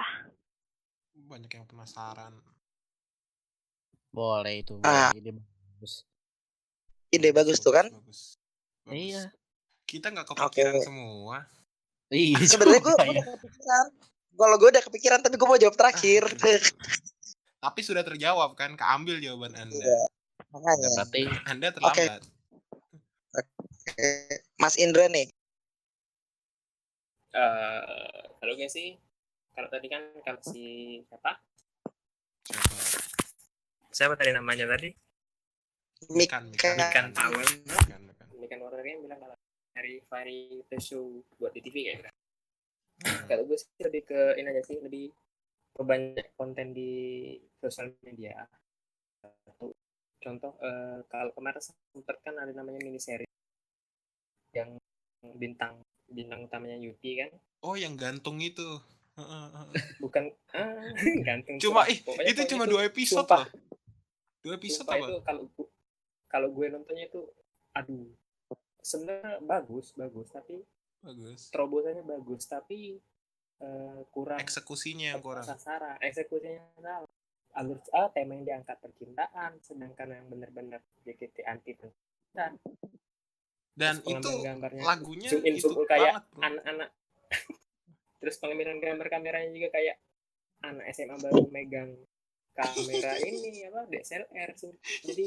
Banyak yang penasaran. Boleh itu. Ah. boleh. Ide bagus. ide bagus tuh kan? Bagus. bagus. Iya. Kita nggak kepikiran Oke. semua. Iya. Sebenarnya gue juga ya. udah kepikiran. Kalau gue udah kepikiran tapi gue mau jawab terakhir. Ah, Tapi sudah terjawab kan, keambil jawaban Anda. Iya. Makanya. Berarti Anda terlambat. Eh, Mas Indra nih. Eh, kalau gue sih, kalau tadi kan kalau si siapa? Siapa? Siapa tadi namanya tadi? Mikan, Mikan. Mikan Power. Mikan, kan orangnya bilang kalau dari variety show buat di TV kayak gitu. Hmm. Kalau gue sih lebih ke ini aja sih, lebih perbanyak konten di sosial media. Satu contoh eh, kalau kemarin sempat kan ada namanya mini series yang bintang bintang utamanya Yuti kan Oh, yang gantung itu. Bukan ah, gantung Cuma ih, itu cuma dua episode sumpah. loh. Dua episode Sumpah apa? itu kalau kalau gue nontonnya itu aduh sebenarnya bagus bagus tapi Bagus. terobosannya bagus tapi eh, kurang Eksekusinya yang kurang. sasaran eksekusinya salah alur ah, tema yang diangkat percintaan sedangkan yang benar-benar JKT anti percintaan Dan Terus itu gambarnya lagunya zoom in itu zoom kayak anak-anak terus pengambilan gambar kameranya juga kayak anak SMA baru megang kamera (laughs) ini apa DSLR sih. jadi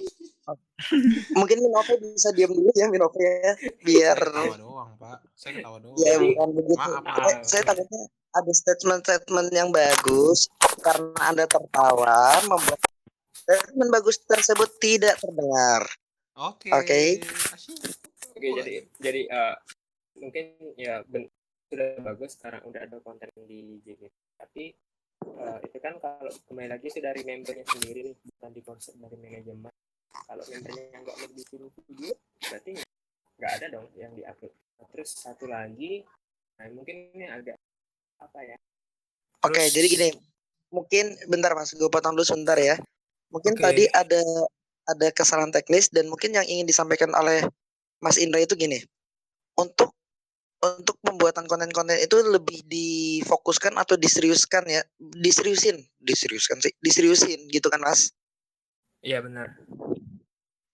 (laughs) Mungkin Minove bisa diam dulu ya Minove ya. Biar Saya ketawa doang, Pak. Saya ketawa doang. ya bukan begitu. Maaf, maaf. Saya, saya takutnya ada statement-statement yang bagus karena Anda tertawa membuat statement bagus tersebut tidak terdengar. Oke. Oke. Asyik. Oke, jadi jadi eh, mungkin ya ben- sudah bagus sekarang udah ada konten di JKT. Tapi eh, itu kan kalau kembali lagi sih dari membernya sendiri nih, bukan di konsep dari manajemen. Kalau membernya nggak mau bikin video, berarti nggak ada dong yang diupload. Nah, terus satu lagi, nah mungkin ini agak apa ya? Oke, Terus- jadi gini. Mungkin bentar Mas, gue potong dulu sebentar ya. Mungkin Oke. tadi ada ada kesalahan teknis dan mungkin yang ingin disampaikan oleh Mas Indra itu gini. Untuk untuk pembuatan konten-konten itu lebih difokuskan atau diseriuskan ya? Diseriusin, diseriuskan sih, diseriusin gitu kan Mas? Iya benar.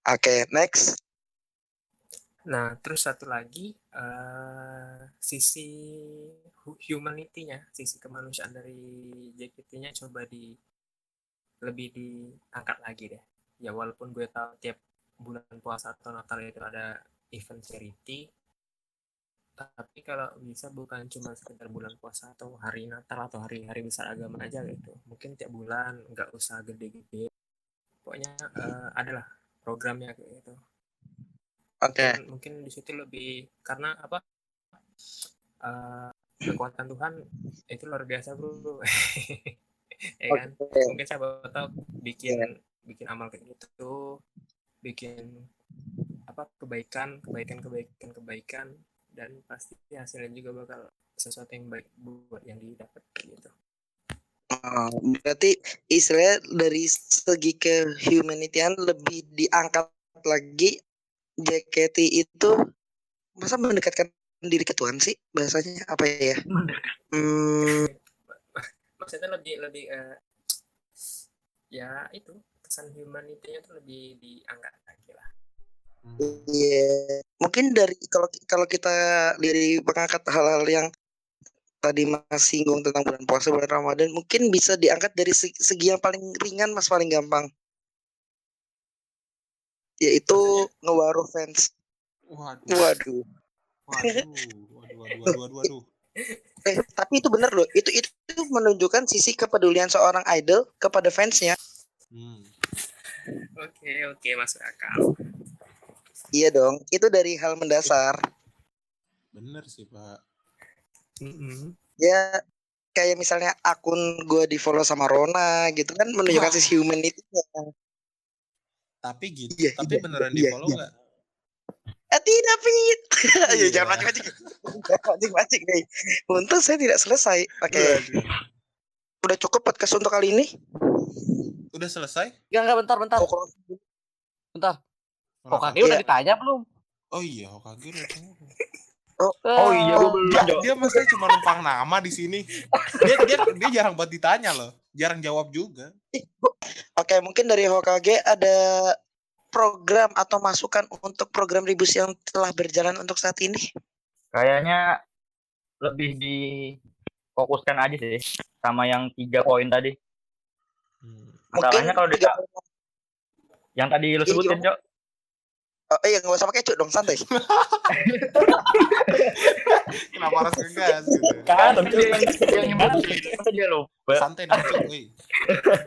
Oke, next. Nah, terus satu lagi eh sisi hu- humanity-nya, sisi kemanusiaan dari JKT-nya coba di lebih diangkat lagi deh. Ya walaupun gue tahu tiap bulan puasa atau Natal itu ada event charity, tapi kalau bisa bukan cuma sekedar bulan puasa atau hari Natal atau hari-hari besar agama aja gitu. Mungkin tiap bulan nggak usah gede-gede. Pokoknya eh, adalah programnya kayak gitu. Oke. mungkin, mungkin di situ lebih karena apa eh, kekuatan Tuhan itu luar biasa bro (laughs) ya kan mungkin siapa tahu bikin bikin amal kayak gitu bikin apa kebaikan kebaikan kebaikan kebaikan dan pasti hasilnya juga bakal sesuatu yang baik buat yang didapat gitu. Oh, berarti istilahnya dari segi ke humanityan lebih diangkat lagi JKT itu masa mendekatkan diri ke Tuhan sih bahasanya? Apa ya? Hmm, maksudnya lebih lebih eh, ya itu kesan humanity-nya tuh lebih diangkat lagi lah Iya, mungkin dari kalau kalau kita dari mengangkat hal-hal yang tadi Mas singgung tentang bulan puasa bulan Ramadan, mungkin bisa diangkat dari segi, yang paling ringan, Mas paling gampang, yaitu ngewaruh fans. Waduh. Waduh. Waduh. Waduh. Waduh. Waduh. Waduh. waduh. Eh, tapi itu benar loh. Itu itu menunjukkan sisi kepedulian seorang idol kepada fansnya. Hmm. oke oke masuk akal Iya dong. Itu dari hal mendasar. Bener sih pak. Ya kayak misalnya akun gue di follow sama Rona gitu kan menunjukkan Wah. sisi humanity-nya. Tapi gitu. Iya, Tapi iya, beneran iya, di follow iya. nggak? Eh tidak Pit. (laughs) Ayo Iya. jangan mancing-mancing. Jangan mancing-mancing nih. Untung saya tidak selesai. Oke. Udah cukup podcast untuk kali ini. Udah selesai? Enggak enggak bentar bentar. Oh, Bentar. Hokage udah Iya. ditanya belum? Oh iya, Hokage udah tahu. Oh iya, Eh, gue belum Dia, dia maksudnya cuma numpang nama di sini. Dia dia dia jarang buat ditanya loh. Jarang jawab juga. Oke, mungkin dari Hokage ada program atau masukan untuk program Ribus yang telah berjalan untuk saat ini? Kayaknya lebih difokuskan aja sih sama yang tiga poin tadi. Hmm. Masalahnya kalau poin. Yang tadi lu Iya, sebutin? Cok. Oh, iya nggak usah pakai cuk dong santai. (laughs) Kenapa harus ngegas gitu? Kan, tapi dia yang yang nyebutin. Dia lupa? Santai dong, Cuk.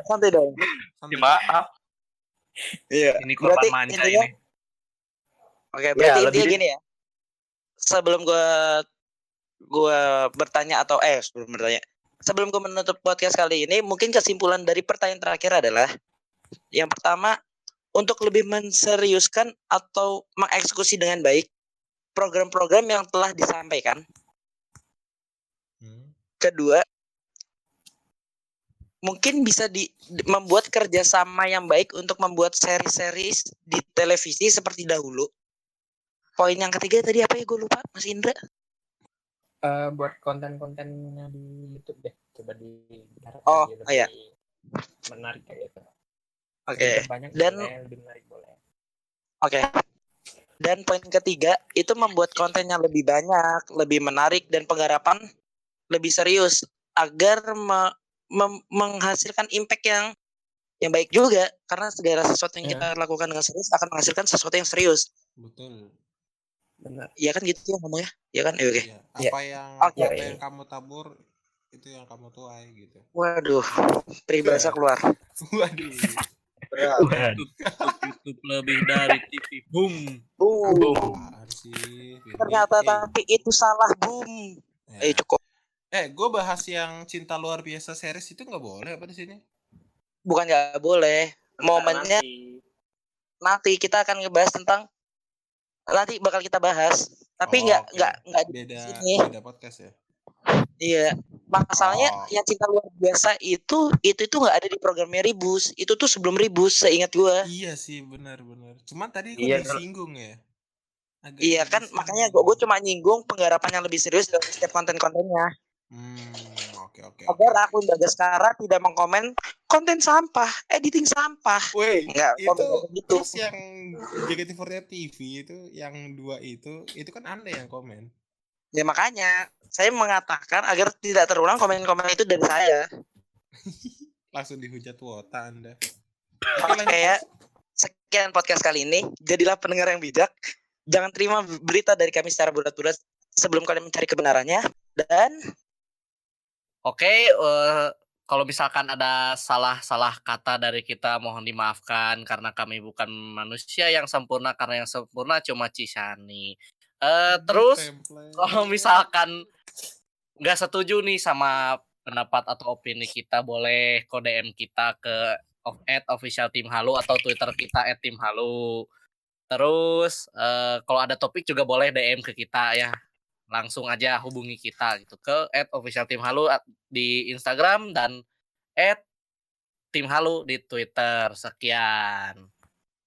Santai dong. Santai. Maaf. Iya. Ini korban Berarti manca intinya- ini. Oke, berarti lebih intinya gini ya. Sebelum gua gua bertanya atau eh sebelum bertanya, sebelum gua menutup podcast kali ini, mungkin kesimpulan dari pertanyaan terakhir adalah yang pertama untuk lebih menseriuskan atau mengeksekusi dengan baik program-program yang telah disampaikan. Hmm. Kedua, mungkin bisa di di- membuat kerjasama yang baik untuk membuat seri-seri di televisi seperti dahulu. Poin yang ketiga tadi apa ya gue lupa, Mas Indra? Eh, buat konten-kontennya di YouTube deh coba di Oh, lebih iya. menarik kayak gitu Oke, banyak Dan- boleh lebih menarik boleh oke. Dan poin ketiga itu membuat konten yang lebih banyak, lebih menarik dan penggarapan lebih serius agar me- mem- menghasilkan impact yang yang baik juga karena segala sesuatu yang Iya. kita lakukan dengan serius akan menghasilkan sesuatu yang serius. Betul. benar Iya kan gitu ya ngomongnya? Iya kan? Iya, Oke. Iya. Iya. Apa yang Oke. apa yang kamu tabur itu yang kamu tuai gitu. Waduh, peribahasa keluar. (laughs) Waduh. YouTube lebih dari TV. Boom. Boom. Firly? Ternyata tapi itu salah boom. ya. Eh cukup. Eh, gue bahas yang cinta luar biasa series itu nggak boleh apa di sini? Bukan nggak boleh. Momennya nanti kita akan ngebahas tentang nanti bakal kita bahas. Tapi Oh, nggak oke. nggak nggak di Beda sini. beda podcast ya. Iya. Masalahnya Oh. yang cinta luar biasa itu itu itu nggak ada di programnya Ribus. Itu tuh sebelum Ribus, seingat gua. Iya sih, benar-benar. Cuman tadi gue Iya, disinggung ya. Agak Iya kan disinggung. makanya gua, gua cuma nyinggung penggarapan yang lebih serius dalam setiap konten-kontennya. Hmm, oke oke. oke. Agar akun Bagaskara tidak mengkomen konten sampah, editing sampah. Woi, Enggak, itu komen gitu. terus yang JKT48 TV itu yang dua itu itu kan anda yang komen. Ya makanya saya mengatakan agar tidak terulang komen-komen itu dari saya. (laughs) Langsung dihujat wota anda. Oke ya. Sekian podcast kali ini. Jadilah pendengar yang bijak. Jangan terima berita dari kami secara bulat-bulat sebelum kalian mencari kebenarannya. Dan Oke, eh, kalau misalkan ada salah-salah kata dari kita mohon dimaafkan karena kami bukan manusia yang sempurna karena yang sempurna cuma Cisani. Eh terus kalau misalkan nggak setuju nih sama pendapat atau opini kita boleh kode DM kita ke of at official tim halu atau Twitter kita at tim halu. Terus eh, kalau ada topik juga boleh DM ke kita ya. Langsung aja hubungi kita gitu ke at official tim halu di Instagram dan at tim halu di Twitter. Sekian.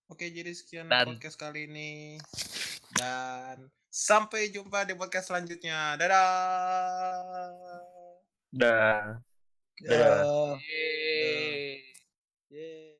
Oke, jadi sekian Dan- podcast kali ini. Dan Sampai jumpa di podcast selanjutnya. Dadah. da Dadah. Dadah. Dadah.